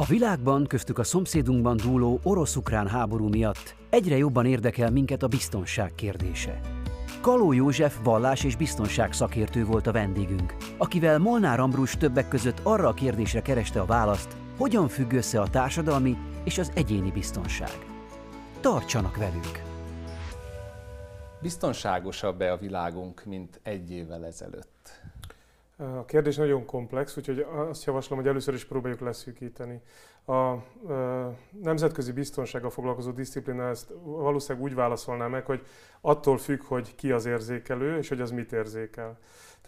A világban, köztük a szomszédunkban dúló orosz-ukrán háború miatt egyre jobban érdekel minket a biztonság kérdése. Kaló József vallás és biztonság szakértő volt a vendégünk, akivel Molnár Ambrus többek között arra a kérdésre kereste a választ, hogyan függ össze a társadalmi és az egyéni biztonság. Tartsanak velünk! Biztonságosabb-e a világunk, mint egy évvel ezelőtt? A kérdés nagyon komplex, úgyhogy azt javaslom, hogy először is próbáljuk leszűkíteni. A nemzetközi biztonsággal foglalkozó disziplina ezt valószínűleg úgy válaszolná meg, hogy attól függ, hogy ki az érzékelő, és hogy az mit érzékel.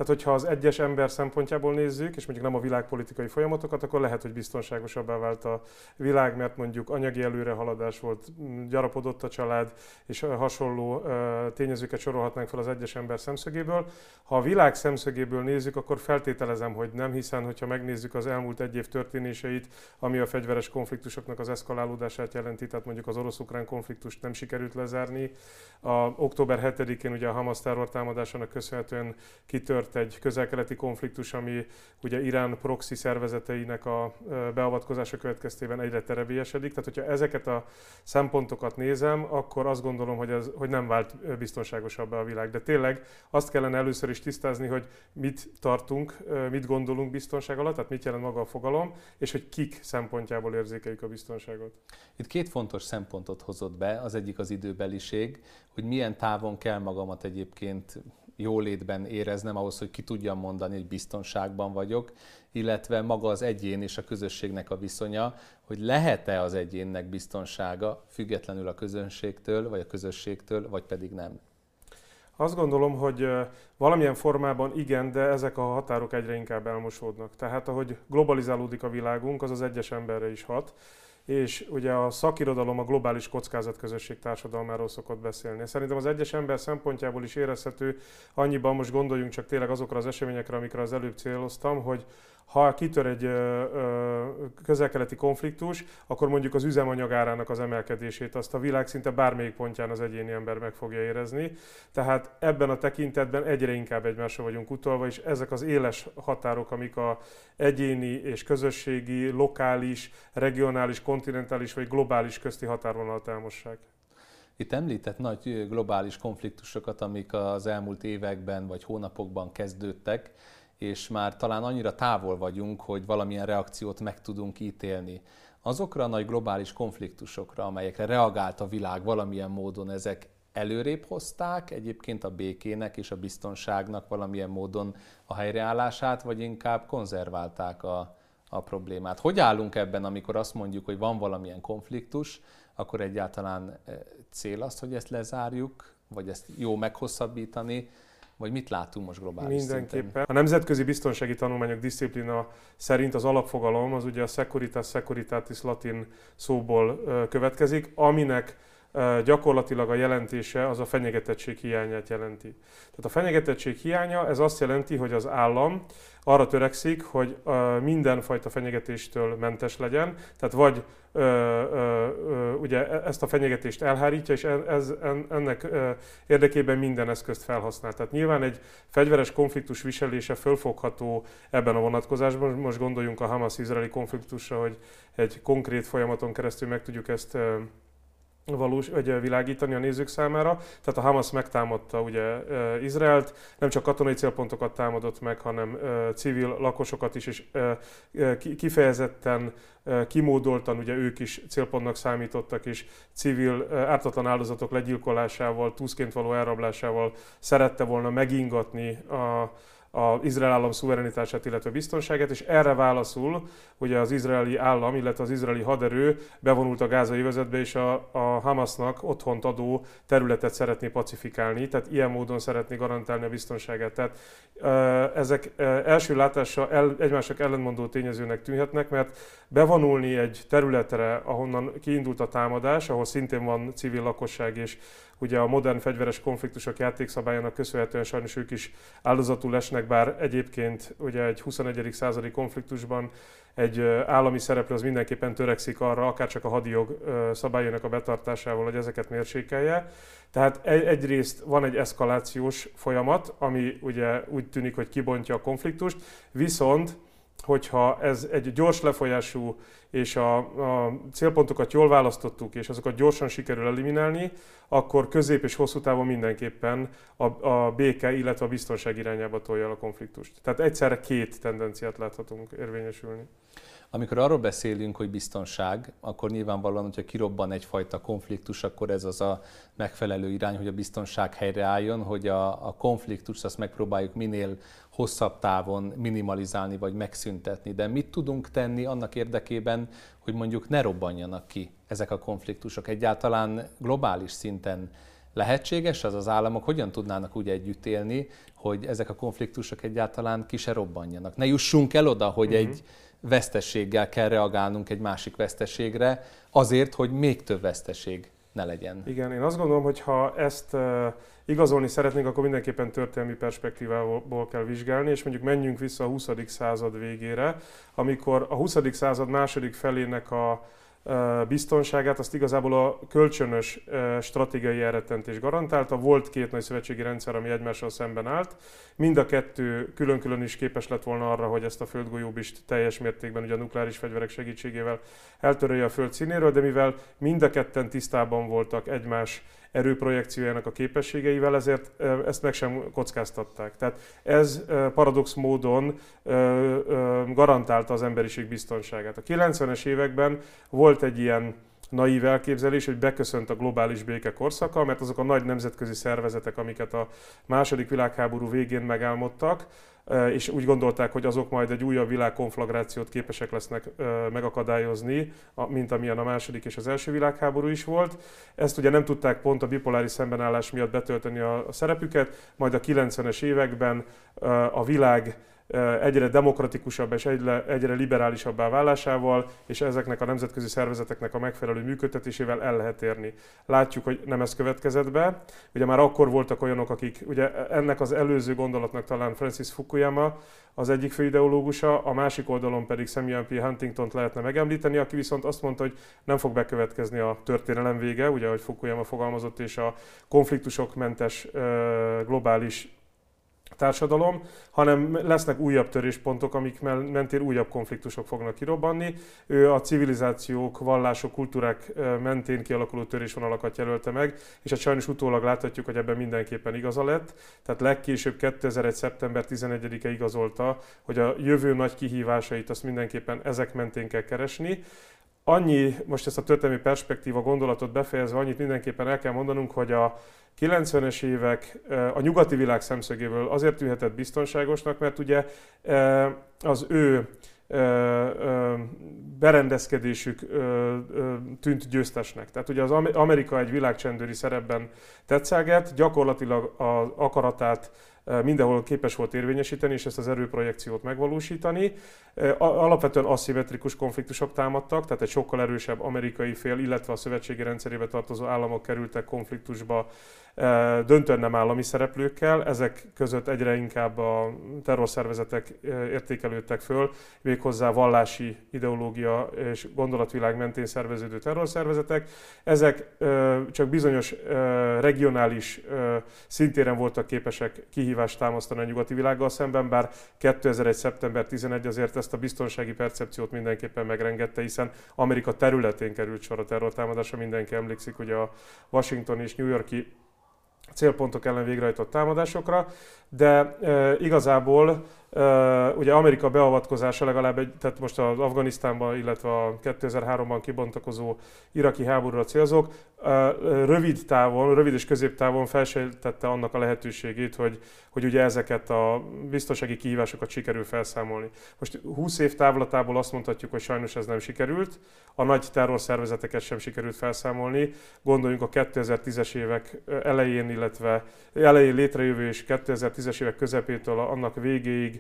Tehát, hogyha az egyes ember szempontjából nézzük, és mondjuk nem a világpolitikai folyamatokat, akkor lehet, hogy biztonságosabbá vált a világ, mert mondjuk anyagi előrehaladás volt, gyarapodott a család, és hasonló tényezőket sorolhatnánk fel az egyes ember szemszögéből. Ha a világ szemszögéből nézzük, akkor feltételezem, hogy nem, hiszen hogyha megnézzük az elmúlt egy év történéseit, ami a fegyveres konfliktusoknak az eszkalálódását jelenti, tehát mondjuk az orosz-ukrán konfliktust nem sikerült lezárni. A október 7-én ugye a Hamas terrortámadásának köszönhetően kitört kitört egy közelkeleti konfliktus, ami ugye Irán proxy szervezeteinek a beavatkozása következtében egyre terebélyesedik. Tehát, hogyha ezeket a szempontokat nézem, akkor azt gondolom, hogy, ez, hogy nem vált biztonságosabbá a világ. De tényleg azt kellene először is tisztázni, hogy mit tartunk, mit gondolunk biztonság alatt, tehát mit jelent maga a fogalom, és hogy kik szempontjából érzékeljük a biztonságot. Itt két fontos szempontot hozott be, az egyik az időbeliség, hogy milyen távon kell magamat egyébként jólétben éreznem ahhoz, hogy ki tudjam mondani, hogy biztonságban vagyok, illetve maga az egyén és a közösségnek a viszonya, hogy lehet-e az egyénnek biztonsága függetlenül a közönségtől, vagy a közösségtől, vagy pedig nem. Azt gondolom, hogy valamilyen formában igen, de ezek a határok egyre inkább elmosódnak. Tehát ahogy globalizálódik a világunk, az az egyes emberre is hat és ugye a szakirodalom a globális kockázatközösség társadalmáról szokott beszélni. Szerintem az egyes ember szempontjából is érezhető, annyiban most gondoljunk csak tényleg azokra az eseményekre, amikre az előbb céloztam, hogy ha kitör egy közelkeleti konfliktus, akkor mondjuk az üzemanyagárának az emelkedését azt a világ szinte bármelyik pontján az egyéni ember meg fogja érezni. Tehát ebben a tekintetben egyre inkább egymásra vagyunk utolva, és ezek az éles határok, amik a egyéni és közösségi, lokális, regionális, kontinentális vagy globális közti határvonalat elmossák. Itt említett nagy globális konfliktusokat, amik az elmúlt években vagy hónapokban kezdődtek, és már talán annyira távol vagyunk, hogy valamilyen reakciót meg tudunk ítélni. Azokra a nagy globális konfliktusokra, amelyekre reagált a világ valamilyen módon, ezek előrébb hozták egyébként a békének és a biztonságnak valamilyen módon a helyreállását, vagy inkább konzerválták a, a problémát. Hogy állunk ebben, amikor azt mondjuk, hogy van valamilyen konfliktus, akkor egyáltalán eh, cél az, hogy ezt lezárjuk, vagy ezt jó meghosszabbítani, vagy mit látunk most globális Mindenképpen. Szinten? A nemzetközi biztonsági tanulmányok disziplina szerint az alapfogalom az ugye a securitas securitatis latin szóból következik, aminek gyakorlatilag a jelentése az a fenyegetettség hiányát jelenti. Tehát a fenyegetettség hiánya ez azt jelenti, hogy az állam arra törekszik, hogy mindenfajta fenyegetéstől mentes legyen, tehát vagy ö, ö, ö, ugye e, ezt a fenyegetést elhárítja, és ez, ennek érdekében minden eszközt felhasznál. Tehát nyilván egy fegyveres konfliktus viselése fölfogható ebben a vonatkozásban. Most gondoljunk a Hamas-izraeli konfliktusra, hogy egy konkrét folyamaton keresztül meg tudjuk ezt valós, vagy világítani a nézők számára. Tehát a Hamas megtámadta ugye Izraelt, nem csak katonai célpontokat támadott meg, hanem civil lakosokat is, és kifejezetten kimódoltan ugye ők is célpontnak számítottak, és civil ártatlan áldozatok legyilkolásával, túszként való elrablásával szerette volna megingatni a, az Izrael állam szuverenitását, illetve biztonságát, és erre válaszul ugye az izraeli állam, illetve az izraeli haderő bevonult a gázai vezetbe, és a, a Hamasnak otthont adó területet szeretné pacifikálni, tehát ilyen módon szeretné garantálni a biztonságát. Tehát ezek első látásra el, egymásnak ellentmondó tényezőnek tűnhetnek, mert bevonulni egy területre, ahonnan kiindult a támadás, ahol szintén van civil lakosság és ugye a modern fegyveres konfliktusok játékszabályának köszönhetően sajnos ők is áldozatul esnek, bár egyébként ugye egy 21. századi konfliktusban egy állami szereplő az mindenképpen törekszik arra, akár csak a hadijog szabályának a betartásával, hogy ezeket mérsékelje. Tehát egyrészt van egy eszkalációs folyamat, ami ugye úgy tűnik, hogy kibontja a konfliktust, viszont hogyha ez egy gyors lefolyású, és a, a célpontokat jól választottuk, és azokat gyorsan sikerül eliminálni, akkor közép és hosszú távon mindenképpen a, a béke, illetve a biztonság irányába tolja a konfliktust. Tehát egyszerre két tendenciát láthatunk érvényesülni. Amikor arról beszélünk, hogy biztonság, akkor nyilvánvalóan, hogyha kirobban egyfajta konfliktus, akkor ez az a megfelelő irány, hogy a biztonság helyreálljon, hogy a, a konfliktust azt megpróbáljuk minél hosszabb távon minimalizálni vagy megszüntetni. De mit tudunk tenni annak érdekében, hogy mondjuk ne robbanjanak ki ezek a konfliktusok egyáltalán globális szinten? Lehetséges az az államok hogyan tudnának úgy együtt élni, hogy ezek a konfliktusok egyáltalán ki se robbanjanak? Ne jussunk el oda, hogy uh-huh. egy vesztességgel kell reagálnunk egy másik veszteségre, azért, hogy még több veszteség ne legyen. Igen, én azt gondolom, hogy ha ezt igazolni szeretnénk, akkor mindenképpen történelmi perspektívából kell vizsgálni, és mondjuk menjünk vissza a 20. század végére, amikor a 20. század második felének a biztonságát, azt igazából a kölcsönös stratégiai elrettentés garantálta. Volt két nagy szövetségi rendszer, ami egymással szemben állt. Mind a kettő külön-külön is képes lett volna arra, hogy ezt a földgolyóbist teljes mértékben ugye a nukleáris fegyverek segítségével eltörölje a föld színéről, de mivel mind a ketten tisztában voltak egymás erőprojekciójának a képességeivel, ezért ezt meg sem kockáztatták. Tehát ez paradox módon garantálta az emberiség biztonságát. A 90-es években volt egy ilyen naív elképzelés, hogy beköszönt a globális béke korszaka, mert azok a nagy nemzetközi szervezetek, amiket a második világháború végén megálmodtak, és úgy gondolták, hogy azok majd egy újabb világkonflagrációt képesek lesznek megakadályozni, mint amilyen a második és az első világháború is volt. Ezt ugye nem tudták pont a bipoláris szembenállás miatt betölteni a szerepüket, majd a 90-es években a világ egyre demokratikusabb és egyre, egyre liberálisabbá válásával, és ezeknek a nemzetközi szervezeteknek a megfelelő működtetésével el lehet érni. Látjuk, hogy nem ez következett be. Ugye már akkor voltak olyanok, akik, ugye ennek az előző gondolatnak talán Francis Fukuyama az egyik fő ideológusa, a másik oldalon pedig Samuel P. Huntington-t lehetne megemlíteni, aki viszont azt mondta, hogy nem fog bekövetkezni a történelem vége, ugye, ahogy Fukuyama fogalmazott, és a konfliktusok mentes globális társadalom, hanem lesznek újabb töréspontok, amik mentén újabb konfliktusok fognak kirobbanni. Ő a civilizációk, vallások, kultúrák mentén kialakuló törésvonalakat jelölte meg, és hát sajnos utólag láthatjuk, hogy ebben mindenképpen igaza lett. Tehát legkésőbb 2001. szeptember 11-e igazolta, hogy a jövő nagy kihívásait azt mindenképpen ezek mentén kell keresni. Annyi, most ezt a történelmi perspektíva gondolatot befejezve, annyit mindenképpen el kell mondanunk, hogy a 90-es évek a nyugati világ szemszögéből azért tűnhetett biztonságosnak, mert ugye az ő berendezkedésük tűnt győztesnek. Tehát ugye az Amerika egy világcsendőri szerepben tetszelget, gyakorlatilag az akaratát mindenhol képes volt érvényesíteni, és ezt az erőprojekciót megvalósítani. Alapvetően aszimmetrikus konfliktusok támadtak, tehát egy sokkal erősebb amerikai fél, illetve a szövetségi rendszerébe tartozó államok kerültek konfliktusba döntően nem állami szereplőkkel, ezek között egyre inkább a terrorszervezetek értékelődtek föl, méghozzá vallási ideológia és gondolatvilág mentén szerveződő terrorszervezetek. Ezek csak bizonyos regionális szintéren voltak képesek kihívást támasztani a nyugati világgal szemben, bár 2001. szeptember 11 azért ezt a biztonsági percepciót mindenképpen megrengette, hiszen Amerika területén került sor a terrortámadásra, mindenki emlékszik, hogy a Washington és New Yorki célpontok ellen végrehajtott támadásokra, de igazából e, ugye Amerika beavatkozása legalább egy, tehát most az Afganisztánban, illetve a 2003-ban kibontakozó iraki háborúra célzók, e, rövid távon, rövid és középtávon felsejtette annak a lehetőségét, hogy, hogy ugye ezeket a biztonsági kihívásokat sikerül felszámolni. Most 20 év távlatából azt mondhatjuk, hogy sajnos ez nem sikerült, a nagy terrorszervezeteket sem sikerült felszámolni. Gondoljunk a 2010-es évek elején, illetve elején létrejövő és 2010-es évek közepétől annak végéig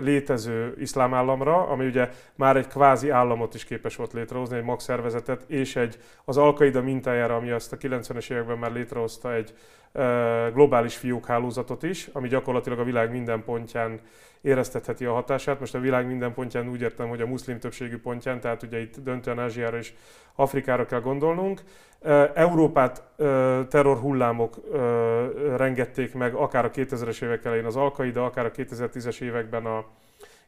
létező iszlám államra, ami ugye már egy kvázi államot is képes volt létrehozni, egy magszervezetet, és egy az Alkaida mintájára, ami azt a 90-es években már létrehozta egy globális fiókhálózatot is, ami gyakorlatilag a világ minden pontján éreztetheti a hatását. Most a világ minden pontján úgy értem, hogy a muszlim többségű pontján, tehát ugye itt döntően Ázsiára és Afrikára kell gondolnunk. Európát terrorhullámok rengették meg, akár a 2000-es évek elején az Alkaida, akár a 2010-es években a,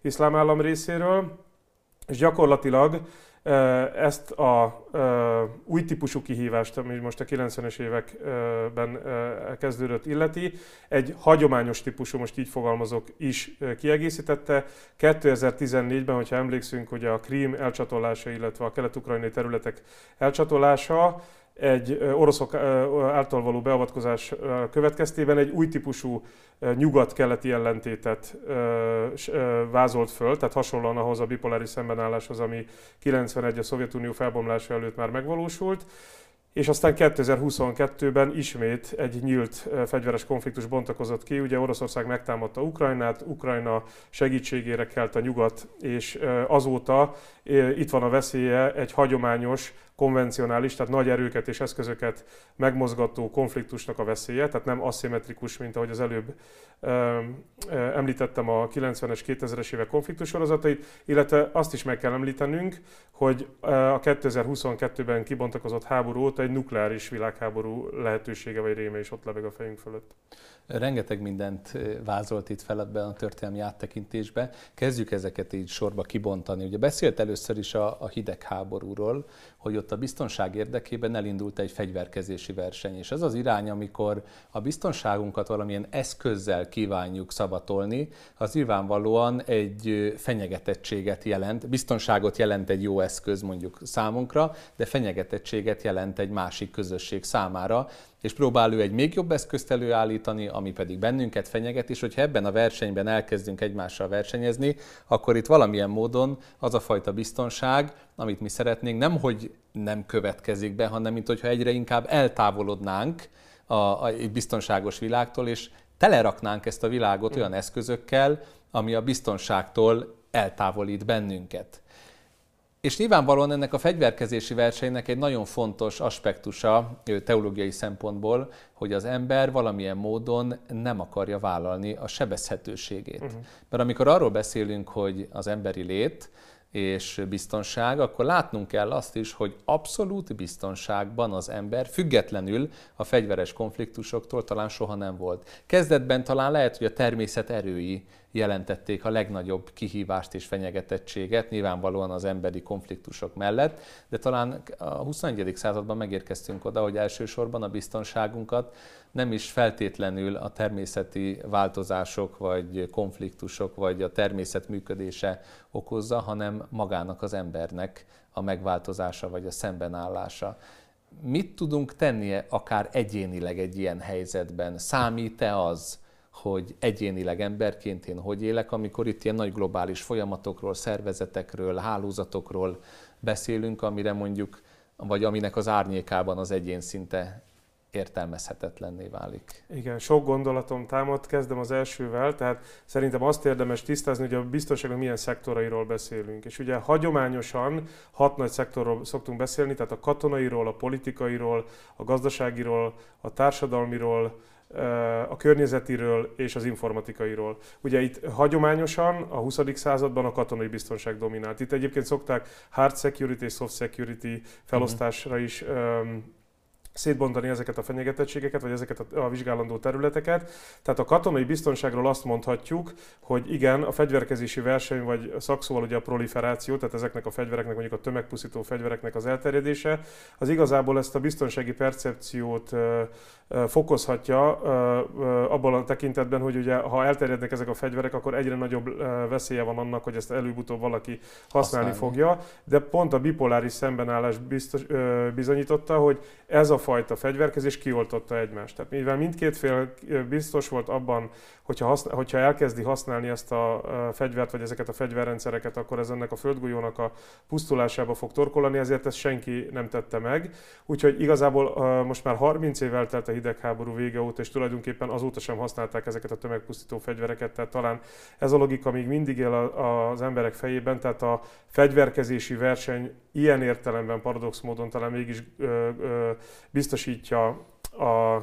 iszlám állam részéről, és gyakorlatilag ezt a új típusú kihívást, ami most a 90-es években kezdődött illeti, egy hagyományos típusú, most így fogalmazok, is kiegészítette. 2014-ben, hogyha emlékszünk, hogy a Krím elcsatolása, illetve a kelet-ukrajnai területek elcsatolása, egy oroszok által való beavatkozás következtében egy új típusú nyugat-keleti ellentétet vázolt föl, tehát hasonlóan ahhoz a bipoláris szembenálláshoz, ami 91 a Szovjetunió felbomlása előtt már megvalósult és aztán 2022-ben ismét egy nyílt fegyveres konfliktus bontakozott ki. Ugye Oroszország megtámadta Ukrajnát, Ukrajna segítségére kelt a nyugat, és azóta itt van a veszélye egy hagyományos konvencionális, tehát nagy erőket és eszközöket megmozgató konfliktusnak a veszélye, tehát nem aszimmetrikus, mint ahogy az előbb említettem a 90-es, 2000-es évek konfliktus sorozatait, illetve azt is meg kell említenünk, hogy a 2022-ben kibontakozott háború óta egy nukleáris világháború lehetősége vagy réme is ott leveg a fejünk fölött. Rengeteg mindent vázolt itt fel ebben a történelmi áttekintésbe. Kezdjük ezeket így sorba kibontani. Ugye beszélt először is a, a hidegháborúról, hogy ott a biztonság érdekében elindult egy fegyverkezési verseny. És ez az irány, amikor a biztonságunkat valamilyen eszközzel kívánjuk szavatolni, az nyilvánvalóan egy fenyegetettséget jelent. Biztonságot jelent egy jó eszköz mondjuk számunkra, de fenyegetettséget jelent egy másik közösség számára és próbál ő egy még jobb eszközt előállítani, ami pedig bennünket fenyeget, és hogyha ebben a versenyben elkezdünk egymással versenyezni, akkor itt valamilyen módon az a fajta biztonság, amit mi szeretnénk, nem hogy nem következik be, hanem mint hogyha egyre inkább eltávolodnánk a, a, biztonságos világtól, és teleraknánk ezt a világot olyan eszközökkel, ami a biztonságtól eltávolít bennünket. És nyilvánvalóan ennek a fegyverkezési versenynek egy nagyon fontos aspektusa teológiai szempontból, hogy az ember valamilyen módon nem akarja vállalni a sebezhetőségét. Uh-huh. Mert amikor arról beszélünk, hogy az emberi lét, és biztonság, akkor látnunk kell azt is, hogy abszolút biztonságban az ember függetlenül a fegyveres konfliktusoktól talán soha nem volt. Kezdetben talán lehet, hogy a természet erői jelentették a legnagyobb kihívást és fenyegetettséget, nyilvánvalóan az emberi konfliktusok mellett, de talán a 21. században megérkeztünk oda, hogy elsősorban a biztonságunkat nem is feltétlenül a természeti változások, vagy konfliktusok, vagy a természet működése okozza, hanem magának az embernek a megváltozása, vagy a szembenállása. Mit tudunk tennie akár egyénileg egy ilyen helyzetben? Számít-e az, hogy egyénileg emberként én hogy élek, amikor itt ilyen nagy globális folyamatokról, szervezetekről, hálózatokról beszélünk, amire mondjuk, vagy aminek az árnyékában az egyén szinte értelmezhetetlenné válik. Igen, sok gondolatom támad, kezdem az elsővel, tehát szerintem azt érdemes tisztázni, hogy a biztonságnak milyen szektorairól beszélünk. És ugye hagyományosan hat nagy szektorról szoktunk beszélni, tehát a katonairól, a politikairól, a gazdaságiról, a társadalmiról, a környezetiről és az informatikairól. Ugye itt hagyományosan a 20. században a katonai biztonság dominált. Itt egyébként szokták hard security és soft security felosztásra is szétbontani ezeket a fenyegetettségeket, vagy ezeket a, a vizsgálandó területeket. Tehát a katonai biztonságról azt mondhatjuk, hogy igen, a fegyverkezési verseny, vagy szakszóval ugye a proliferáció, tehát ezeknek a fegyvereknek, mondjuk a tömegpusztító fegyvereknek az elterjedése, az igazából ezt a biztonsági percepciót fokozhatja abban a tekintetben, hogy ugye ha elterjednek ezek a fegyverek, akkor egyre nagyobb veszélye van annak, hogy ezt előbb-utóbb valaki használni, használni fogja. De pont a bipoláris szembenállás biztos, bizonyította, hogy ez a fajta fegyverkezés kioltotta egymást. Tehát mivel mindkét fél biztos volt abban, hogyha, használ, hogyha elkezdi használni ezt a fegyvert, vagy ezeket a fegyverrendszereket, akkor ez ennek a földgolyónak a pusztulásába fog torkolani, ezért ezt senki nem tette meg. Úgyhogy igazából most már 30 év eltelt a hidegháború vége óta, és tulajdonképpen azóta sem használták ezeket a tömegpusztító fegyvereket, tehát talán ez a logika még mindig él az emberek fejében, tehát a fegyverkezési verseny ilyen értelemben paradox módon talán mégis biztosítja a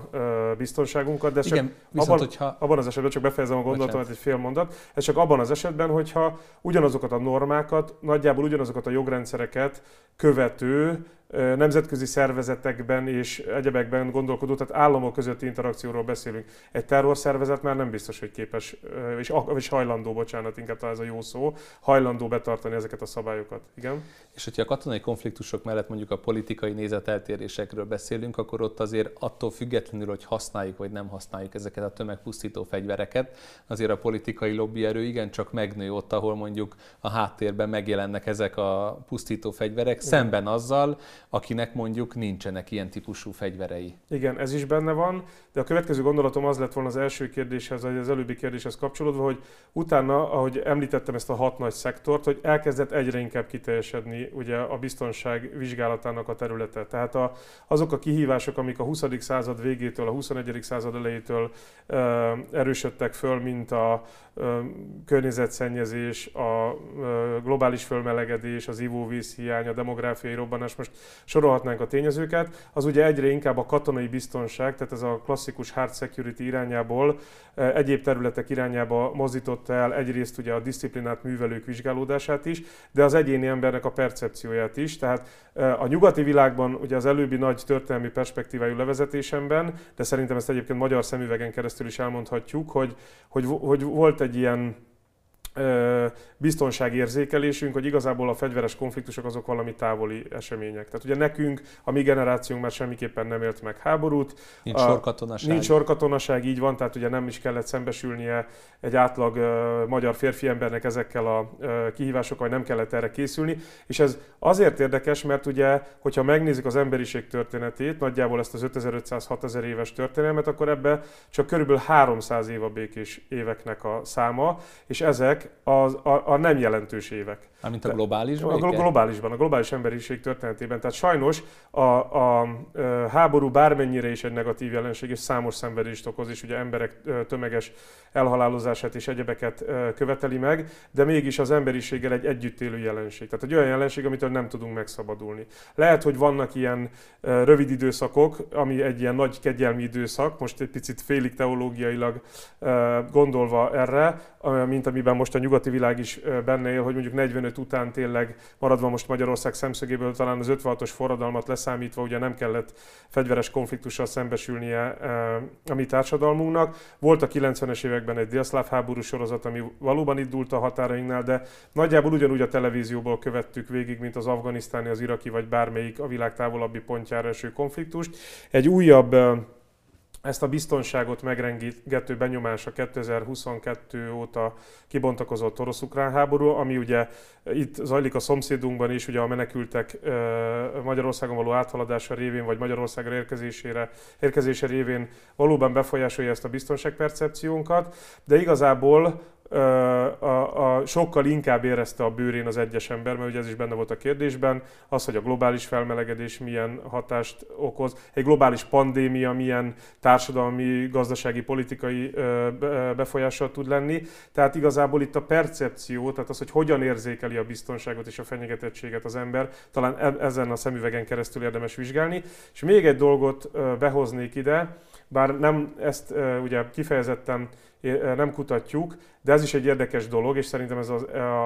biztonságunkat, de Igen, viszont, abban, hogyha... abban az esetben, csak befejezem a gondolatomat egy fél mondat, ez csak abban az esetben, hogyha ugyanazokat a normákat, nagyjából ugyanazokat a jogrendszereket követő nemzetközi szervezetekben és egyebekben gondolkodó, tehát államok közötti interakcióról beszélünk. Egy terrorszervezet már nem biztos, hogy képes, és, és hajlandó, bocsánat, inkább ez a jó szó, hajlandó betartani ezeket a szabályokat. Igen? És hogyha a katonai konfliktusok mellett mondjuk a politikai nézeteltérésekről beszélünk, akkor ott azért attól függetlenül, hogy használjuk vagy nem használjuk ezeket a tömegpusztító fegyvereket, azért a politikai lobbyerő igencsak megnő ott, ahol mondjuk a háttérben megjelennek ezek a pusztító fegyverek, szemben azzal, akinek mondjuk nincsenek ilyen típusú fegyverei. Igen, ez is benne van, de a következő gondolatom az lett volna az első kérdéshez, vagy az előbbi kérdéshez kapcsolódva, hogy utána, ahogy említettem ezt a hat nagy szektort, hogy elkezdett egyre inkább kiteljesedni ugye a biztonság vizsgálatának a területe. Tehát a, azok a kihívások, amik a 20. század végétől, a 21. század elejétől e, erősödtek föl, mint a környezetszennyezés, a e, globális fölmelegedés, az ivóvíz hiány, a demográfiai robbanás, most sorolhatnánk a tényezőket, az ugye egyre inkább a katonai biztonság, tehát ez a klasszikus hard security irányából egyéb területek irányába mozdította el egyrészt ugye a disziplinát művelők vizsgálódását is, de az egyéni embernek a percepcióját is. Tehát a nyugati világban ugye az előbbi nagy történelmi perspektívájú levezetésemben, de szerintem ezt egyébként magyar szemüvegen keresztül is elmondhatjuk, hogy, hogy, hogy volt egy ilyen biztonságérzékelésünk, hogy igazából a fegyveres konfliktusok azok valami távoli események. Tehát ugye nekünk, a mi generációnk már semmiképpen nem élt meg háborút. Nincs sorkatonaság. Nincs sorkatonaság, így van, tehát ugye nem is kellett szembesülnie egy átlag uh, magyar férfi embernek ezekkel a uh, kihívásokkal, nem kellett erre készülni. És ez azért érdekes, mert ugye, hogyha megnézik az emberiség történetét, nagyjából ezt az 5500-6000 éves történelmet, akkor ebbe csak körülbelül 300 év a békés éveknek a száma, és ezek az, a, a nem jelentős évek. Mármint a globálisban? A globálisban, a globális emberiség történetében. Tehát sajnos a, a, a háború bármennyire is egy negatív jelenség, és számos szenvedést okoz, és ugye emberek tömeges elhalálozását és egyebeket követeli meg, de mégis az emberiséggel egy együtt élő jelenség. Tehát egy olyan jelenség, amitől nem tudunk megszabadulni. Lehet, hogy vannak ilyen rövid időszakok, ami egy ilyen nagy kegyelmi időszak, most egy picit félig teológiailag gondolva erre, mint amiben most a nyugati világ is benne él, hogy mondjuk 45 után tényleg maradva most Magyarország szemszögéből talán az 56-os forradalmat leszámítva, ugye nem kellett fegyveres konfliktussal szembesülnie a mi társadalmunknak. Volt a 90-es években egy délszláv háború sorozat, ami valóban itt dúlt a határainknál, de nagyjából ugyanúgy a televízióból követtük végig, mint az afganisztáni, az iraki vagy bármelyik a világ távolabbi pontjára eső konfliktust. Egy újabb ezt a biztonságot megrengető benyomása 2022 óta kibontakozott orosz-ukrán háború, ami ugye itt zajlik a szomszédunkban is, ugye a menekültek Magyarországon való áthaladása révén, vagy Magyarországra érkezésére, érkezése révén valóban befolyásolja ezt a biztonságpercepciónkat, de igazából a, a, sokkal inkább érezte a bőrén az egyes ember, mert ugye ez is benne volt a kérdésben, az, hogy a globális felmelegedés milyen hatást okoz, egy globális pandémia milyen társadalmi, gazdasági, politikai befolyással tud lenni. Tehát igazából itt a percepció, tehát az, hogy hogyan érzékeli a biztonságot és a fenyegetettséget az ember, talán e, ezen a szemüvegen keresztül érdemes vizsgálni. És még egy dolgot behoznék ide, bár nem ezt ugye kifejezetten nem kutatjuk, de ez is egy érdekes dolog, és szerintem ez a,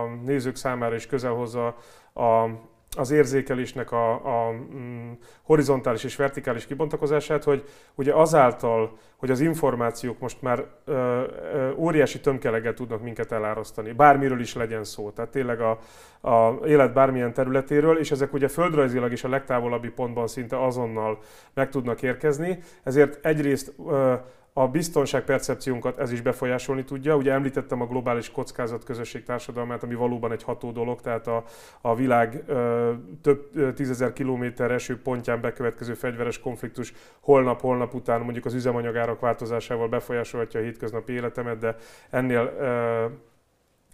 a nézők számára is közel hozza a, az érzékelésnek a, a mm, horizontális és vertikális kibontakozását, hogy ugye azáltal, hogy az információk most már ö, ö, óriási tömkeleggel tudnak minket elárasztani, bármiről is legyen szó, tehát tényleg a, a élet bármilyen területéről, és ezek ugye földrajzilag is a legtávolabbi pontban szinte azonnal meg tudnak érkezni, ezért egyrészt ö, a biztonságpercepciónkat ez is befolyásolni tudja. Ugye említettem a globális kockázat közösség társadalmát, ami valóban egy ható dolog, tehát a, a világ ö, több tízezer kilométer eső pontján bekövetkező fegyveres konfliktus holnap-holnap után mondjuk az üzemanyagárak változásával befolyásolhatja a hétköznapi életemet, de ennél ö,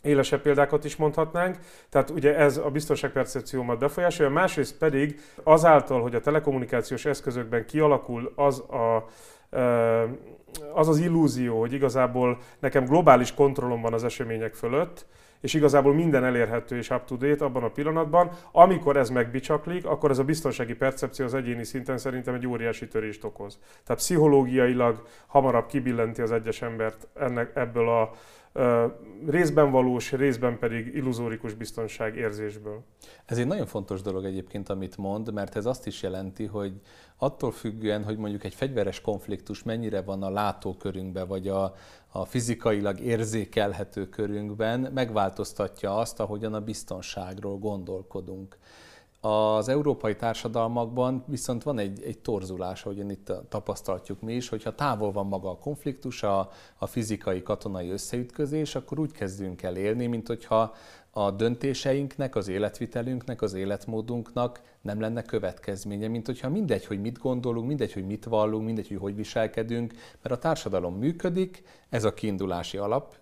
élesebb példákat is mondhatnánk. Tehát ugye ez a biztonságpercepciómat befolyásolja, másrészt pedig azáltal, hogy a telekommunikációs eszközökben kialakul az a az az illúzió, hogy igazából nekem globális kontrollom van az események fölött, és igazából minden elérhető és up-to-date abban a pillanatban. Amikor ez megbicsaklik, akkor ez a biztonsági percepció az egyéni szinten szerintem egy óriási törést okoz. Tehát pszichológiailag hamarabb kibillenti az egyes embert ennek, ebből a részben valós, részben pedig illuzórikus biztonság érzésből. Ez egy nagyon fontos dolog egyébként, amit mond, mert ez azt is jelenti, hogy attól függően, hogy mondjuk egy fegyveres konfliktus mennyire van a látókörünkben, vagy a, a fizikailag érzékelhető körünkben, megváltoztatja azt, ahogyan a biztonságról gondolkodunk. Az európai társadalmakban viszont van egy, egy torzulás, ahogyan itt tapasztaltjuk mi is, hogyha távol van maga a konfliktus, a, a fizikai, katonai összeütközés, akkor úgy kezdünk el élni, mint hogyha a döntéseinknek, az életvitelünknek, az életmódunknak nem lenne következménye, mint hogyha mindegy, hogy mit gondolunk, mindegy, hogy mit vallunk, mindegy, hogy hogy viselkedünk, mert a társadalom működik, ez a kiindulási alap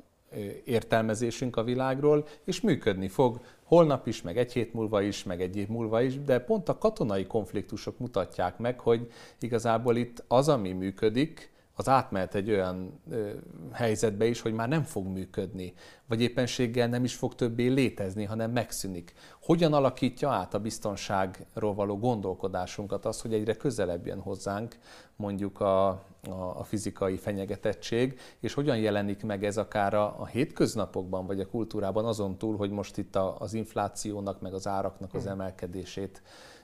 értelmezésünk a világról, és működni fog holnap is, meg egy hét múlva is, meg egy év múlva is, de pont a katonai konfliktusok mutatják meg, hogy igazából itt az, ami működik, az átmehet egy olyan ö, helyzetbe is, hogy már nem fog működni, vagy éppenséggel nem is fog többé létezni, hanem megszűnik. Hogyan alakítja át a biztonságról való gondolkodásunkat az, hogy egyre közelebb jön hozzánk mondjuk a, a, a fizikai fenyegetettség, és hogyan jelenik meg ez akár a, a hétköznapokban, vagy a kultúrában azon túl, hogy most itt a, az inflációnak, meg az áraknak az hm. emelkedését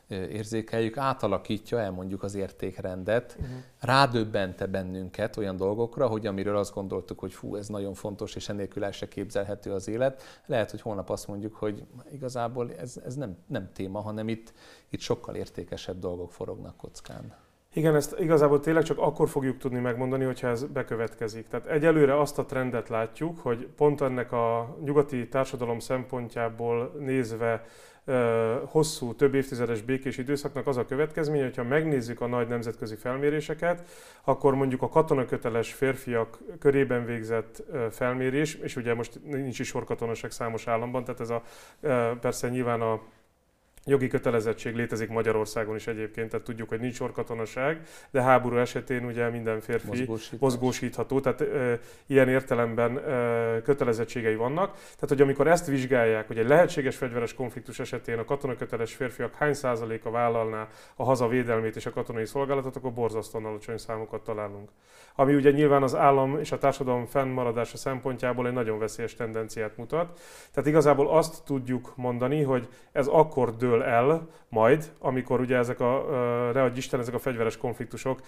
érzékeljük, átalakítja el mondjuk az értékrendet, uh-huh. rádöbbente bennünket olyan dolgokra, hogy amiről azt gondoltuk, hogy fú, ez nagyon fontos, és enélkül el se képzelhető az élet. Lehet, hogy holnap azt mondjuk, hogy igazából ez, ez nem, nem téma, hanem itt, itt sokkal értékesebb dolgok forognak kockán. Igen, ezt igazából tényleg csak akkor fogjuk tudni megmondani, hogyha ez bekövetkezik. Tehát egyelőre azt a trendet látjuk, hogy pont ennek a nyugati társadalom szempontjából nézve hosszú, több évtizedes békés időszaknak az a következménye, hogyha megnézzük a nagy nemzetközi felméréseket, akkor mondjuk a katonaköteles férfiak körében végzett felmérés, és ugye most nincs is sorkatonaság számos államban, tehát ez a, persze nyilván a Jogi kötelezettség létezik Magyarországon is egyébként, tehát tudjuk, hogy nincs orkatonaság, de háború esetén ugye minden férfi Mozgósítás. mozgósítható, tehát e, ilyen értelemben e, kötelezettségei vannak. Tehát, hogy amikor ezt vizsgálják, hogy egy lehetséges fegyveres konfliktus esetén a katonaköteles férfiak hány százaléka vállalná a haza védelmét és a katonai szolgálatot, akkor borzasztóan alacsony számokat találunk. Ami ugye nyilván az állam és a társadalom fennmaradása szempontjából egy nagyon veszélyes tendenciát mutat. Tehát igazából azt tudjuk mondani, hogy ez akkor dől dől el majd, amikor ugye ezek a, uh, Isten, ezek a fegyveres konfliktusok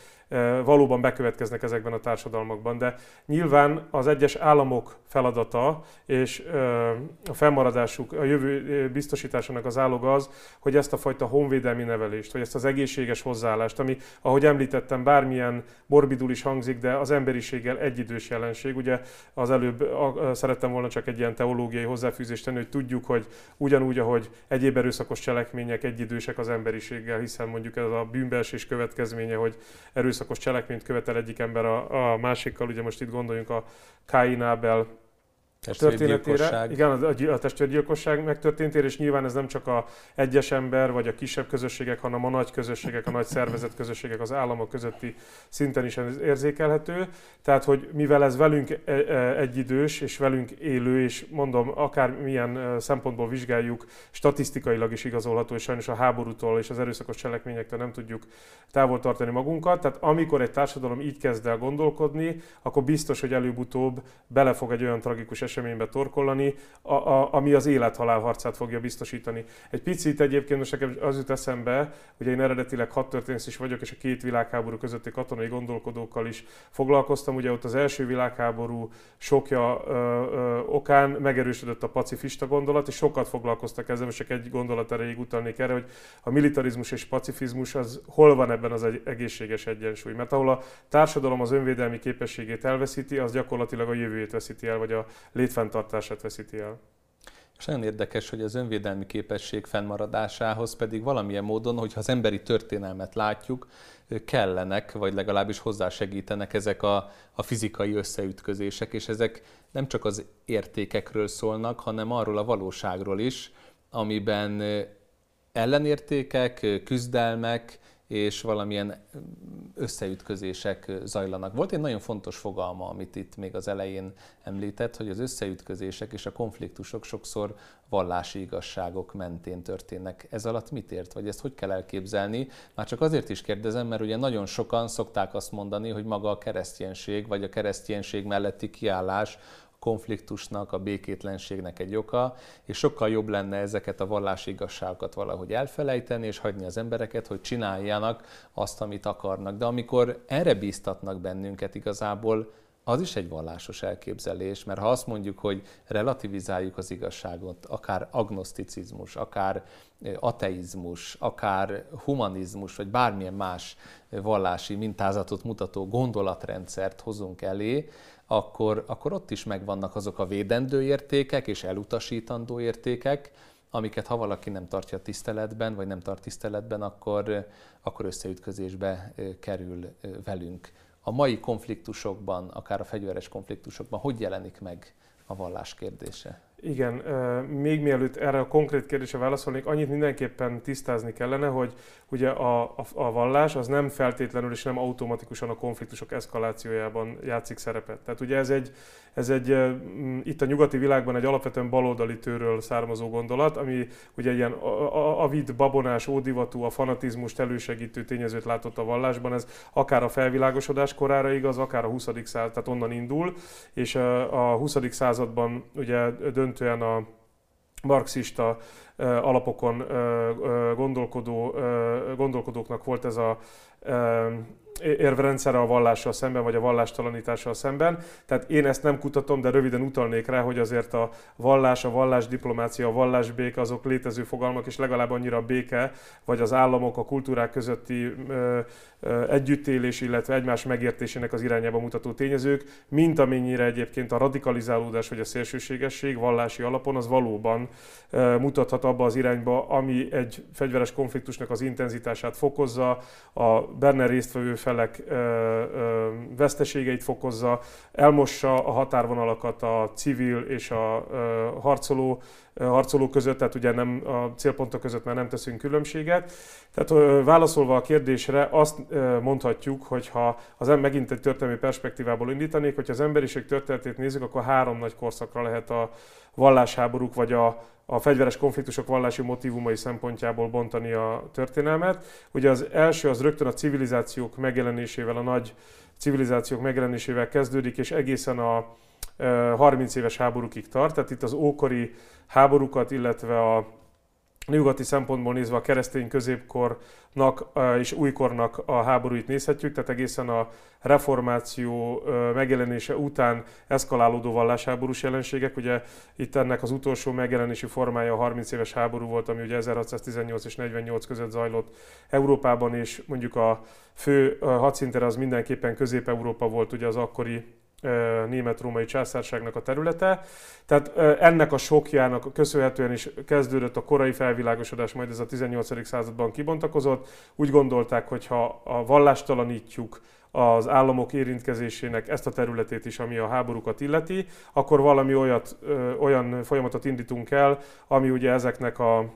valóban bekövetkeznek ezekben a társadalmakban. De nyilván az egyes államok feladata és a fennmaradásuk, a jövő biztosításának az áloga az, hogy ezt a fajta honvédelmi nevelést, vagy ezt az egészséges hozzáállást, ami, ahogy említettem, bármilyen morbidul is hangzik, de az emberiséggel egyidős jelenség. Ugye az előbb szerettem volna csak egy ilyen teológiai hozzáfűzést tenni, hogy tudjuk, hogy ugyanúgy, ahogy egyéb erőszakos cselekmények egyidősek az emberiséggel, hiszen mondjuk ez a bűnbeesés következménye, hogy erőszakos cselekményt követel egyik ember a, a másikkal, ugye most itt gondoljunk a Cain Abel történetére. Igen, a, a testvérgyilkosság megtörténtére, és nyilván ez nem csak a egyes ember, vagy a kisebb közösségek, hanem a nagy közösségek, a nagy szervezet közösségek, az államok közötti szinten is érzékelhető. Tehát, hogy mivel ez velünk e, e, egyidős, és velünk élő, és mondom, akár milyen szempontból vizsgáljuk, statisztikailag is igazolható, és sajnos a háborútól és az erőszakos cselekményektől nem tudjuk távol tartani magunkat. Tehát amikor egy társadalom így kezd el gondolkodni, akkor biztos, hogy előbb-utóbb belefog egy olyan tragikus eset, eseménybe torkollani, a, a, ami az élethalál harcát fogja biztosítani. Egy picit egyébként most nekem az jut eszembe, hogy én eredetileg hadtörténész is vagyok, és a két világháború közötti katonai gondolkodókkal is foglalkoztam. Ugye ott az első világháború sokja ö, ö, okán megerősödött a pacifista gondolat, és sokat foglalkoztak ezzel, most csak egy gondolat erejéig utalnék erre, hogy a militarizmus és pacifizmus az hol van ebben az egy egészséges egyensúly. Mert ahol a társadalom az önvédelmi képességét elveszíti, az gyakorlatilag a jövőjét veszíti el, vagy a létfenntartását veszíti el. És nagyon érdekes, hogy az önvédelmi képesség fennmaradásához pedig valamilyen módon, hogyha az emberi történelmet látjuk, kellenek, vagy legalábbis hozzásegítenek ezek a, a fizikai összeütközések, és ezek nem csak az értékekről szólnak, hanem arról a valóságról is, amiben ellenértékek, küzdelmek, és valamilyen összeütközések zajlanak. Volt egy nagyon fontos fogalma, amit itt még az elején említett, hogy az összeütközések és a konfliktusok sokszor vallási igazságok mentén történnek. Ez alatt mit ért, vagy ezt hogy kell elképzelni? Már csak azért is kérdezem, mert ugye nagyon sokan szokták azt mondani, hogy maga a kereszténység, vagy a kereszténység melletti kiállás konfliktusnak, a békétlenségnek egy oka, és sokkal jobb lenne ezeket a vallási igazságokat valahogy elfelejteni, és hagyni az embereket, hogy csináljanak azt, amit akarnak. De amikor erre bíztatnak bennünket igazából, az is egy vallásos elképzelés, mert ha azt mondjuk, hogy relativizáljuk az igazságot, akár agnoszticizmus, akár ateizmus, akár humanizmus, vagy bármilyen más vallási mintázatot mutató gondolatrendszert hozunk elé, akkor, akkor ott is megvannak azok a védendő értékek és elutasítandó értékek, amiket ha valaki nem tartja tiszteletben, vagy nem tart tiszteletben, akkor, akkor összeütközésbe kerül velünk a mai konfliktusokban, akár a fegyveres konfliktusokban, hogy jelenik meg a vallás kérdése? Igen, még mielőtt erre a konkrét kérdésre válaszolnék, annyit mindenképpen tisztázni kellene, hogy ugye a, a, a vallás az nem feltétlenül és nem automatikusan a konfliktusok eszkalációjában játszik szerepet. Tehát ugye ez egy, ez egy itt a nyugati világban egy alapvetően baloldali tőről származó gondolat, ami ugye ilyen avid, babonás, ódivatú, a fanatizmust elősegítő tényezőt látott a vallásban. Ez akár a felvilágosodás korára igaz, akár a 20. század, tehát onnan indul, és a 20. században ugye döntően a marxista alapokon gondolkodó, gondolkodóknak volt ez a érvrendszere a vallással szemben, vagy a vallástalanítással szemben. Tehát én ezt nem kutatom, de röviden utalnék rá, hogy azért a vallás, a vallásdiplomácia, a vallásbéke azok létező fogalmak, és legalább annyira béke, vagy az államok, a kultúrák közötti ö, ö, együttélés, illetve egymás megértésének az irányába mutató tényezők, mint amennyire egyébként a radikalizálódás vagy a szélsőségesség vallási alapon az valóban ö, mutathat abba az irányba, ami egy fegyveres konfliktusnak az intenzitását fokozza, a benne résztvevő felek veszteségeit fokozza, elmossa a határvonalakat a civil és a harcoló, harcoló között, tehát ugye nem a célpontok között már nem teszünk különbséget. Tehát válaszolva a kérdésre azt mondhatjuk, hogy ha az megint egy történelmi perspektívából indítanék, hogyha az emberiség történetét nézzük, akkor három nagy korszakra lehet a vallásháborúk vagy a, a fegyveres konfliktusok vallási motivumai szempontjából bontani a történelmet. Ugye az első az rögtön a civilizációk megjelenésével, a nagy civilizációk megjelenésével kezdődik, és egészen a 30 éves háborúkig tart. Tehát itt az ókori háborúkat, illetve a nyugati szempontból nézve a keresztény középkornak és újkornak a háborúit nézhetjük, tehát egészen a reformáció megjelenése után eszkalálódó vallásháborús jelenségek. Ugye itt ennek az utolsó megjelenési formája a 30 éves háború volt, ami ugye 1618 és 48 között zajlott Európában, és mondjuk a fő hadszintere az mindenképpen Közép-Európa volt ugye az akkori német-római császárságnak a területe. Tehát ennek a sokjának köszönhetően is kezdődött a korai felvilágosodás, majd ez a 18. században kibontakozott. Úgy gondolták, hogy ha a vallástalanítjuk az államok érintkezésének ezt a területét is, ami a háborúkat illeti, akkor valami olyat, olyan folyamatot indítunk el, ami ugye ezeknek a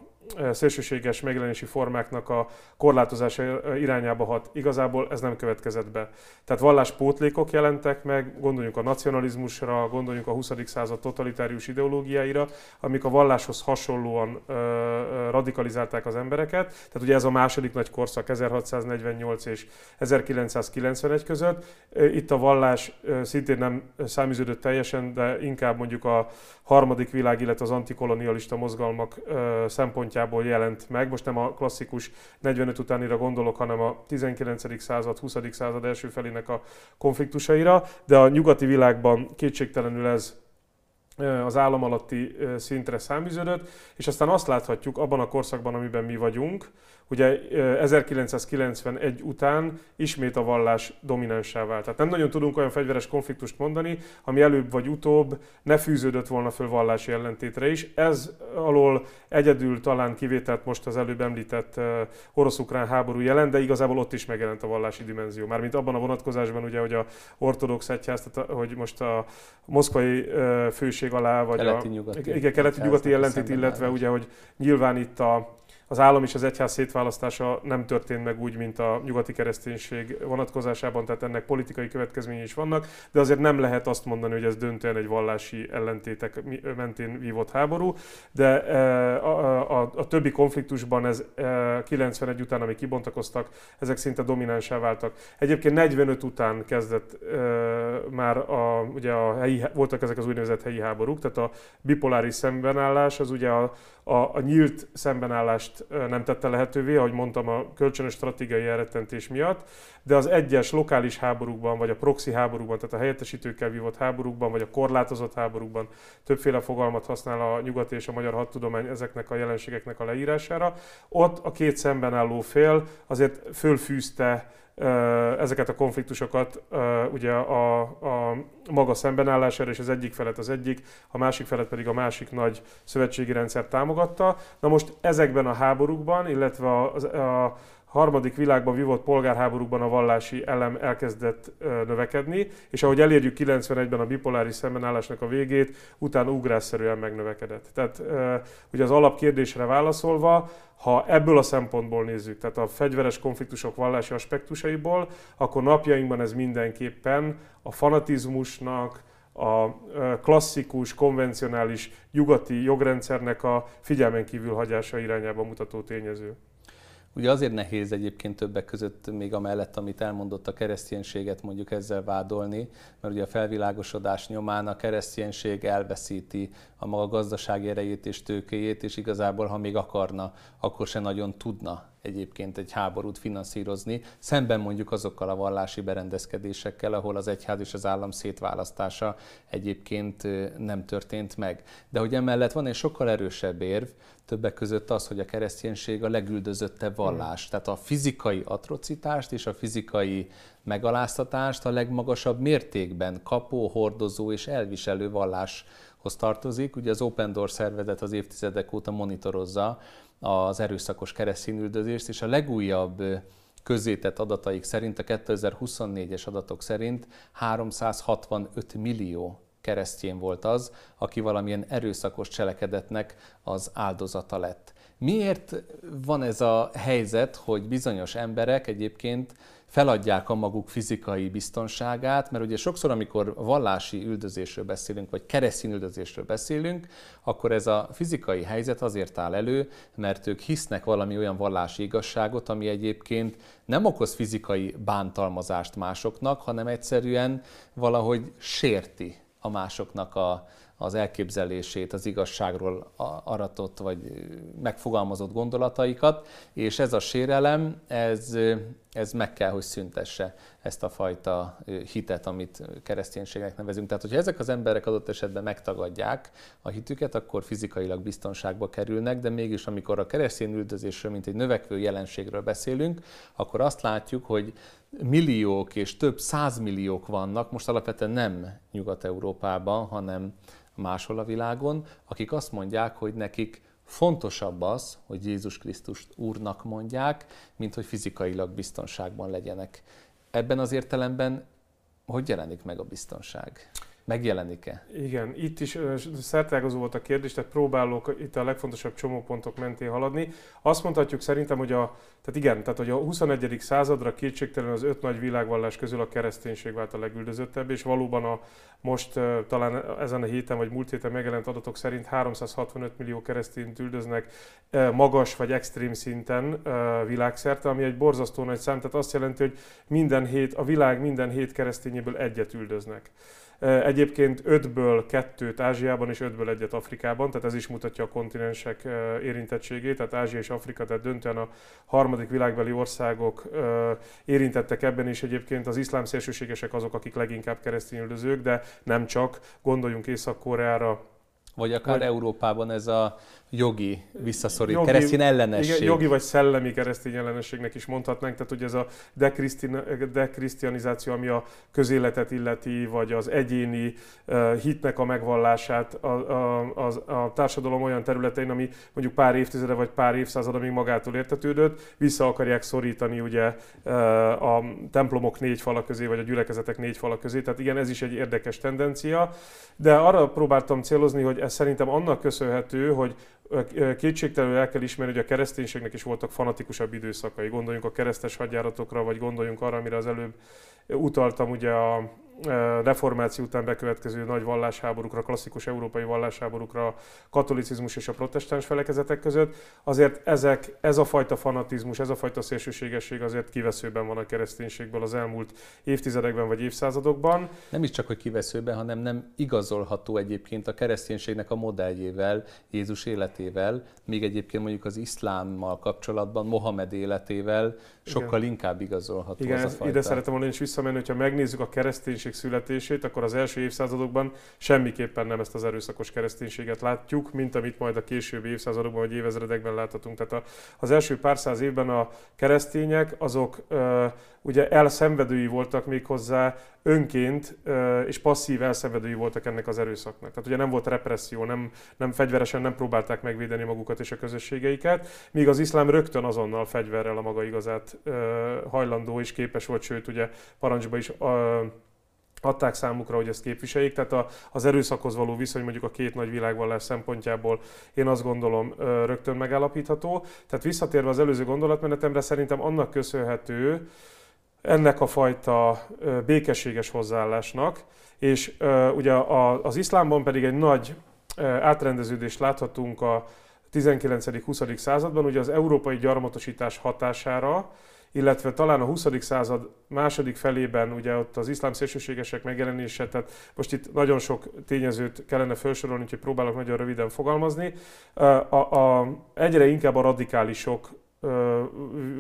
szélsőséges megjelenési formáknak a korlátozása irányába hat. Igazából ez nem következett be. Tehát valláspótlékok jelentek meg, gondoljunk a nacionalizmusra, gondoljunk a 20. század totalitárius ideológiáira, amik a valláshoz hasonlóan ö, radikalizálták az embereket. Tehát ugye ez a második nagy korszak 1648 és 1991 között. Itt a vallás szintén nem száműződött teljesen, de inkább mondjuk a harmadik világ, illetve az antikolonialista mozgalmak szempontjából szempontjából jelent meg. Most nem a klasszikus 45 utánira gondolok, hanem a 19. század, 20. század első felének a konfliktusaira, de a nyugati világban kétségtelenül ez az állam alatti szintre száműződött, és aztán azt láthatjuk abban a korszakban, amiben mi vagyunk, Ugye 1991 után ismét a vallás dominánsá vált. Tehát nem nagyon tudunk olyan fegyveres konfliktust mondani, ami előbb vagy utóbb ne fűződött volna föl vallási ellentétre is. Ez alól egyedül talán kivételt most az előbb említett orosz-ukrán háború jelent, de igazából ott is megjelent a vallási dimenzió. Mármint abban a vonatkozásban, ugye, hogy a ortodox egyház, tehát hogy most a moszkvai főség alá, vagy keleti, a keleti-nyugati ellentét, illetve ugye, hogy nyilván itt a az állam és az egyház szétválasztása nem történt meg úgy, mint a nyugati kereszténység vonatkozásában, tehát ennek politikai következményei is vannak, de azért nem lehet azt mondani, hogy ez döntően egy vallási ellentétek mentén vívott háború, de e, a, a, a többi konfliktusban ez 91 e, után, ami kibontakoztak, ezek szinte dominánsá váltak. Egyébként 45 után kezdett e, már a, ugye a helyi, voltak ezek az úgynevezett helyi háborúk, tehát a bipoláris szembenállás az ugye a, a, a nyílt szembenállást nem tette lehetővé, ahogy mondtam, a kölcsönös stratégiai elrettentés miatt, de az egyes lokális háborúkban, vagy a proxy háborúkban, tehát a helyettesítőkkel vívott háborúkban, vagy a korlátozott háborúkban többféle fogalmat használ a nyugati és a magyar hadtudomány ezeknek a jelenségeknek a leírására. Ott a két szemben álló fél azért fölfűzte ezeket a konfliktusokat ugye a, a maga szembenállására, és az egyik felet az egyik, a másik felet pedig a másik nagy szövetségi rendszer támogatta. Na most ezekben a háborúkban, illetve a, a harmadik világban vívott polgárháborúkban a vallási elem elkezdett növekedni, és ahogy elérjük 91-ben a bipoláris szembenállásnak a végét, utána ugrásszerűen megnövekedett. Tehát ugye az alapkérdésre válaszolva, ha ebből a szempontból nézzük, tehát a fegyveres konfliktusok vallási aspektusaiból, akkor napjainkban ez mindenképpen a fanatizmusnak, a klasszikus, konvencionális nyugati jogrendszernek a figyelmen kívül hagyása irányába mutató tényező. Ugye azért nehéz egyébként többek között még amellett, amit elmondott a kereszténységet mondjuk ezzel vádolni, mert ugye a felvilágosodás nyomán a kereszténység elveszíti a maga gazdasági erejét és tőkéjét, és igazából, ha még akarna, akkor se nagyon tudna egyébként egy háborút finanszírozni, szemben mondjuk azokkal a vallási berendezkedésekkel, ahol az egyház és az állam szétválasztása egyébként nem történt meg. De hogy emellett van egy sokkal erősebb érv, többek között az, hogy a kereszténység a legüldözöttebb vallás. Tehát a fizikai atrocitást és a fizikai megaláztatást a legmagasabb mértékben kapó, hordozó és elviselő valláshoz tartozik. Ugye az Open Door szervezet az évtizedek óta monitorozza az erőszakos keresztényüldözést, és a legújabb közzétett adataik szerint, a 2024-es adatok szerint 365 millió keresztjén volt az, aki valamilyen erőszakos cselekedetnek az áldozata lett. Miért van ez a helyzet, hogy bizonyos emberek egyébként feladják a maguk fizikai biztonságát, mert ugye sokszor, amikor vallási üldözésről beszélünk, vagy keresztény üldözésről beszélünk, akkor ez a fizikai helyzet azért áll elő, mert ők hisznek valami olyan vallási igazságot, ami egyébként nem okoz fizikai bántalmazást másoknak, hanem egyszerűen valahogy sérti a másoknak a, az elképzelését, az igazságról aratott vagy megfogalmazott gondolataikat, és ez a sérelem, ez, ez meg kell, hogy szüntesse ezt a fajta hitet, amit kereszténységnek nevezünk. Tehát, hogyha ezek az emberek adott esetben megtagadják a hitüket, akkor fizikailag biztonságba kerülnek, de mégis amikor a keresztény üldözésről, mint egy növekvő jelenségről beszélünk, akkor azt látjuk, hogy milliók és több százmilliók vannak, most alapvetően nem Nyugat-Európában, hanem máshol a világon, akik azt mondják, hogy nekik fontosabb az, hogy Jézus Krisztust Úrnak mondják, mint hogy fizikailag biztonságban legyenek. Ebben az értelemben hogy jelenik meg a biztonság? Megjelenik-e? Igen, itt is szertágazó volt a kérdés, tehát próbálok itt a legfontosabb csomópontok mentén haladni. Azt mondhatjuk szerintem, hogy a, tehát igen, tehát hogy a 21. századra kétségtelen az öt nagy világvallás közül a kereszténység vált a legüldözöttebb, és valóban a most talán ezen a héten vagy múlt héten megjelent adatok szerint 365 millió keresztényt üldöznek magas vagy extrém szinten világszerte, ami egy borzasztó nagy szám, tehát azt jelenti, hogy minden hét, a világ minden hét keresztényéből egyet üldöznek. Egyébként ötből kettőt Ázsiában és ötből egyet Afrikában, tehát ez is mutatja a kontinensek érintettségét, tehát Ázsia és Afrika, tehát döntően a harmadik világbeli országok érintettek ebben, is. Egyébként az iszlám szélsőségesek azok, akik leginkább keresztényüldözők, de nem csak, gondoljunk Észak-Koreára, vagy akár vagy, Európában ez a jogi visszaszorít, jogi, keresztény ellenesség. Igen, jogi vagy szellemi keresztény ellenességnek is mondhatnánk, tehát ugye ez a dekrisztianizáció, ami a közéletet illeti, vagy az egyéni uh, hitnek a megvallását a, a, a, a társadalom olyan területein, ami mondjuk pár évtizede vagy pár évszázad, még magától értetődött, vissza akarják szorítani ugye uh, a templomok négy fala közé, vagy a gyülekezetek négy fala közé, tehát igen, ez is egy érdekes tendencia, de arra próbáltam célozni, hogy ez szerintem annak köszönhető, hogy kétségtelenül el kell ismerni, hogy a kereszténységnek is voltak fanatikusabb időszakai. Gondoljunk a keresztes hadjáratokra, vagy gondoljunk arra, amire az előbb utaltam, ugye a reformáció után bekövetkező nagy vallásháborúkra, klasszikus európai vallásháborúkra, katolicizmus és a protestáns felekezetek között, azért ezek, ez a fajta fanatizmus, ez a fajta szélsőségesség azért kiveszőben van a kereszténységből az elmúlt évtizedekben vagy évszázadokban. Nem is csak, hogy kiveszőben, hanem nem igazolható egyébként a kereszténységnek a modelljével, Jézus életével, még egyébként mondjuk az iszlámmal kapcsolatban, Mohamed életével sokkal Igen. inkább igazolható Igen, az a fajta. ide szeretem volna is visszamenni, hogyha megnézzük a kereszténység kereszténység születését, akkor az első évszázadokban semmiképpen nem ezt az erőszakos kereszténységet látjuk, mint amit majd a későbbi évszázadokban vagy évezredekben láthatunk. Tehát az első pár száz évben a keresztények azok ugye elszenvedői voltak még hozzá önként és passzív elszenvedői voltak ennek az erőszaknak. Tehát ugye nem volt represszió, nem, nem fegyveresen nem próbálták megvédeni magukat és a közösségeiket, míg az iszlám rögtön azonnal fegyverrel a maga igazát hajlandó és képes volt, sőt ugye parancsba is adták számukra, hogy ezt képviseljék. Tehát a, az erőszakhoz való viszony mondjuk a két nagy világvallás szempontjából én azt gondolom rögtön megállapítható. Tehát visszatérve az előző gondolatmenetemre, szerintem annak köszönhető ennek a fajta békességes hozzáállásnak, és ugye az iszlámban pedig egy nagy átrendeződést láthatunk a 19.-20. században, ugye az európai gyarmatosítás hatására, illetve talán a 20. század második felében ugye ott az iszlám szélsőségesek megjelenése, tehát most itt nagyon sok tényezőt kellene felsorolni, úgyhogy próbálok nagyon röviden fogalmazni. A, a, egyre inkább a radikálisok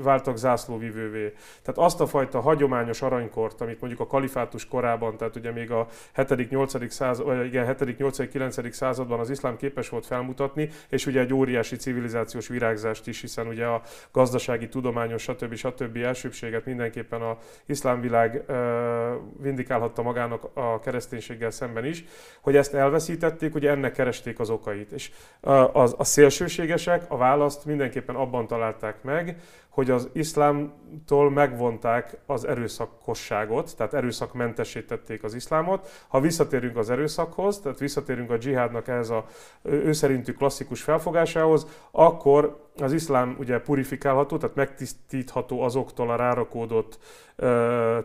váltak zászlóvivővé. Tehát azt a fajta hagyományos aranykort, amit mondjuk a kalifátus korában, tehát ugye még a 7.-8. század, igen, 7 9. században az iszlám képes volt felmutatni, és ugye egy óriási civilizációs virágzást is, hiszen ugye a gazdasági, tudományos, stb. stb. elsőbséget mindenképpen a iszlám világ vindikálhatta magának a kereszténységgel szemben is, hogy ezt elveszítették, ugye ennek keresték az okait. És a, a, a szélsőségesek a választ mindenképpen abban találták, találták meg, hogy az iszlámtól megvonták az erőszakosságot, tehát erőszakmentesítették az iszlámot. Ha visszatérünk az erőszakhoz, tehát visszatérünk a dzsihádnak ehhez a ő szerintű klasszikus felfogásához, akkor az iszlám ugye purifikálható, tehát megtisztítható azoktól a rárakódott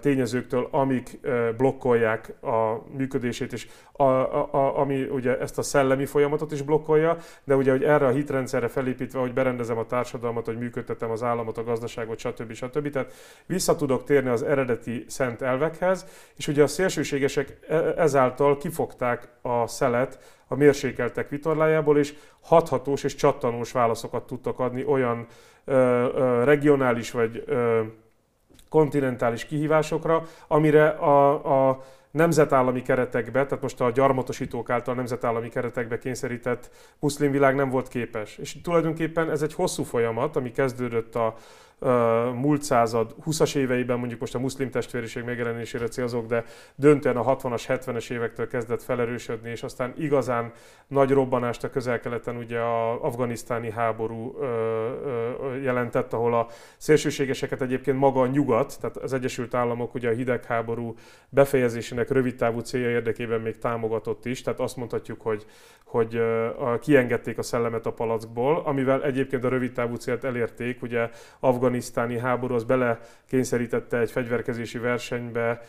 tényezőktől, amik blokkolják a működését, és a, a, a, ami ugye ezt a szellemi folyamatot is blokkolja, de ugye, hogy erre a hitrendszerre felépítve, hogy berendezem a társadalmat, hogy működtetem az államot, a gazdaságot, stb. stb. Tehát vissza tudok térni az eredeti szent elvekhez, és ugye a szélsőségesek e, ezáltal kifogták a szelet a mérsékeltek vitorlájából, és hathatós és csattanós válaszokat tudtak adni olyan ö, ö, regionális vagy ö, kontinentális kihívásokra, amire a, a nemzetállami keretekbe, tehát most a gyarmatosítók által nemzetállami keretekbe kényszerített muszlim világ nem volt képes. És tulajdonképpen ez egy hosszú folyamat, ami kezdődött a múlt század 20-as éveiben, mondjuk most a muszlim testvériség megjelenésére célzok, de döntően a 60-as, 70-es évektől kezdett felerősödni, és aztán igazán nagy robbanást a közel-keleten ugye a afganisztáni háború jelentett, ahol a szélsőségeseket egyébként maga a nyugat, tehát az Egyesült Államok ugye a hidegháború befejezésének rövidtávú célja érdekében még támogatott is, tehát azt mondhatjuk, hogy, hogy kiengedték a szellemet a palackból, amivel egyébként a rövidtávú célt elérték, ugye Afganisztán afganisztáni háború az bele kényszerítette egy fegyverkezési versenybe,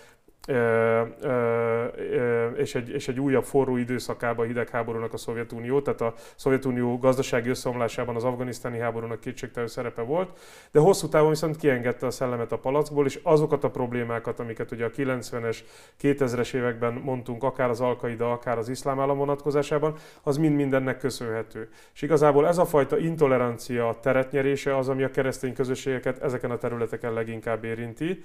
és egy, és egy újabb forró időszakába a hidegháborúnak a Szovjetunió, tehát a Szovjetunió gazdasági összeomlásában az afganisztáni háborúnak kétségtelen szerepe volt, de hosszú távon viszont kiengedte a szellemet a palackból, és azokat a problémákat, amiket ugye a 90-es, 2000-es években mondtunk, akár az Alkaida, akár az iszlám állam vonatkozásában, az mind mindennek köszönhető. És igazából ez a fajta intolerancia teretnyerése az, ami a keresztény közösségeket ezeken a területeken leginkább érinti.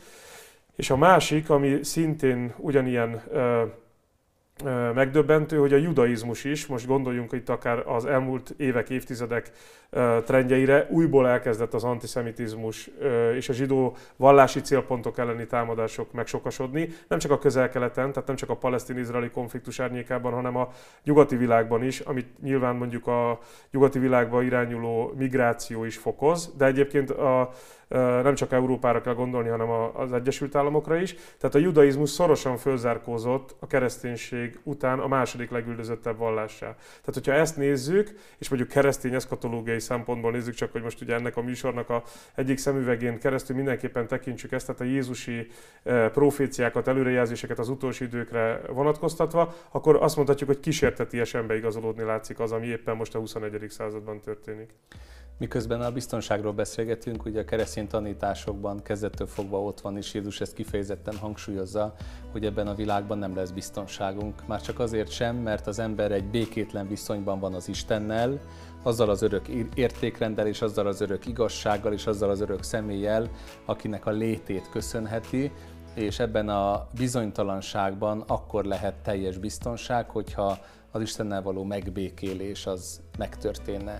És a másik, ami szintén ugyanilyen ö, ö, megdöbbentő, hogy a judaizmus is, most gondoljunk itt akár az elmúlt évek, évtizedek ö, trendjeire, újból elkezdett az antiszemitizmus ö, és a zsidó vallási célpontok elleni támadások megsokasodni, nem csak a közel-keleten, tehát nem csak a palesztin-izraeli konfliktus árnyékában, hanem a nyugati világban is, amit nyilván mondjuk a nyugati világba irányuló migráció is fokoz, de egyébként a nem csak Európára kell gondolni, hanem az Egyesült Államokra is. Tehát a judaizmus szorosan fölzárkózott a kereszténység után a második legüldözöttebb vallássá. Tehát, hogyha ezt nézzük, és mondjuk keresztény eszkatológiai szempontból nézzük, csak hogy most ugye ennek a műsornak a egyik szemüvegén keresztül mindenképpen tekintsük ezt, tehát a Jézusi proféciákat, előrejelzéseket az utolsó időkre vonatkoztatva, akkor azt mondhatjuk, hogy kísérteties beigazolódni látszik az, ami éppen most a 21. században történik. Miközben a biztonságról beszélgetünk, ugye a keresztény tanításokban kezdettől fogva ott van, és Jézus ezt kifejezetten hangsúlyozza, hogy ebben a világban nem lesz biztonságunk. Már csak azért sem, mert az ember egy békétlen viszonyban van az Istennel, azzal az örök értékrendel, és azzal az örök igazsággal, és azzal az örök személlyel, akinek a létét köszönheti, és ebben a bizonytalanságban akkor lehet teljes biztonság, hogyha az Istennel való megbékélés az megtörténne.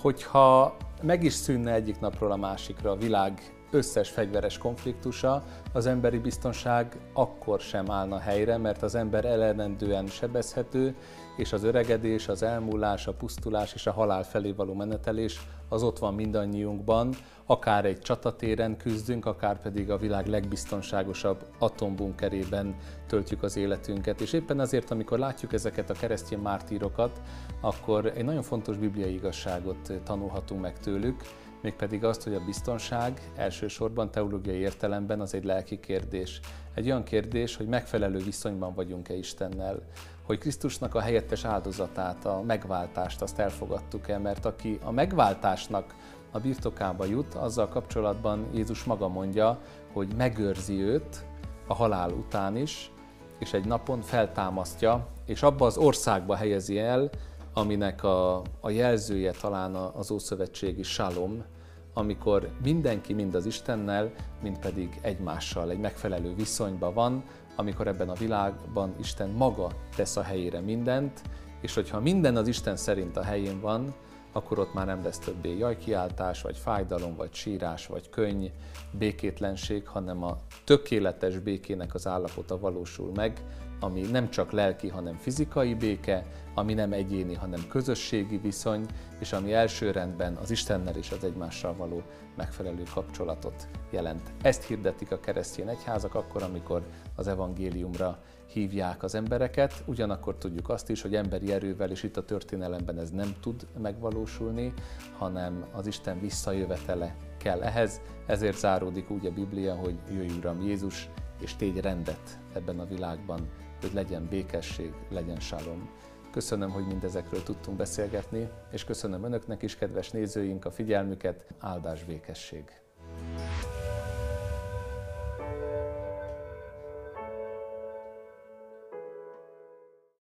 Hogyha meg is szűnne egyik napról a másikra a világ összes fegyveres konfliktusa, az emberi biztonság akkor sem állna helyre, mert az ember ellenendően sebezhető, és az öregedés, az elmúlás, a pusztulás és a halál felé való menetelés az ott van mindannyiunkban, akár egy csatatéren küzdünk, akár pedig a világ legbiztonságosabb atombunkerében töltjük az életünket. És éppen azért, amikor látjuk ezeket a keresztény mártírokat, akkor egy nagyon fontos bibliai igazságot tanulhatunk meg tőlük, mégpedig azt, hogy a biztonság elsősorban teológiai értelemben az egy lelki kérdés. Egy olyan kérdés, hogy megfelelő viszonyban vagyunk-e Istennel, hogy Krisztusnak a helyettes áldozatát, a megváltást azt elfogadtuk-e, mert aki a megváltásnak a birtokába jut, azzal kapcsolatban Jézus maga mondja, hogy megőrzi őt a halál után is, és egy napon feltámasztja, és abba az országba helyezi el, aminek a, a jelzője talán az Ószövetségi Salom, amikor mindenki mind az Istennel, mind pedig egymással egy megfelelő viszonyban van, amikor ebben a világban Isten maga tesz a helyére mindent, és hogyha minden az Isten szerint a helyén van, akkor ott már nem lesz többé jajkiáltás, vagy fájdalom, vagy sírás, vagy könny, békétlenség, hanem a tökéletes békének az állapota valósul meg, ami nem csak lelki, hanem fizikai béke, ami nem egyéni, hanem közösségi viszony, és ami elsőrendben az Istennel és az egymással való megfelelő kapcsolatot jelent. Ezt hirdetik a keresztény egyházak akkor, amikor az evangéliumra hívják az embereket, ugyanakkor tudjuk azt is, hogy emberi erővel, és itt a történelemben ez nem tud megvalósulni, hanem az Isten visszajövetele kell ehhez, ezért záródik úgy a Biblia, hogy jöjj Uram Jézus, és tégy rendet ebben a világban, hogy legyen békesség, legyen sálom. Köszönöm, hogy mindezekről tudtunk beszélgetni, és köszönöm Önöknek is, kedves nézőink, a figyelmüket, áldás békesség!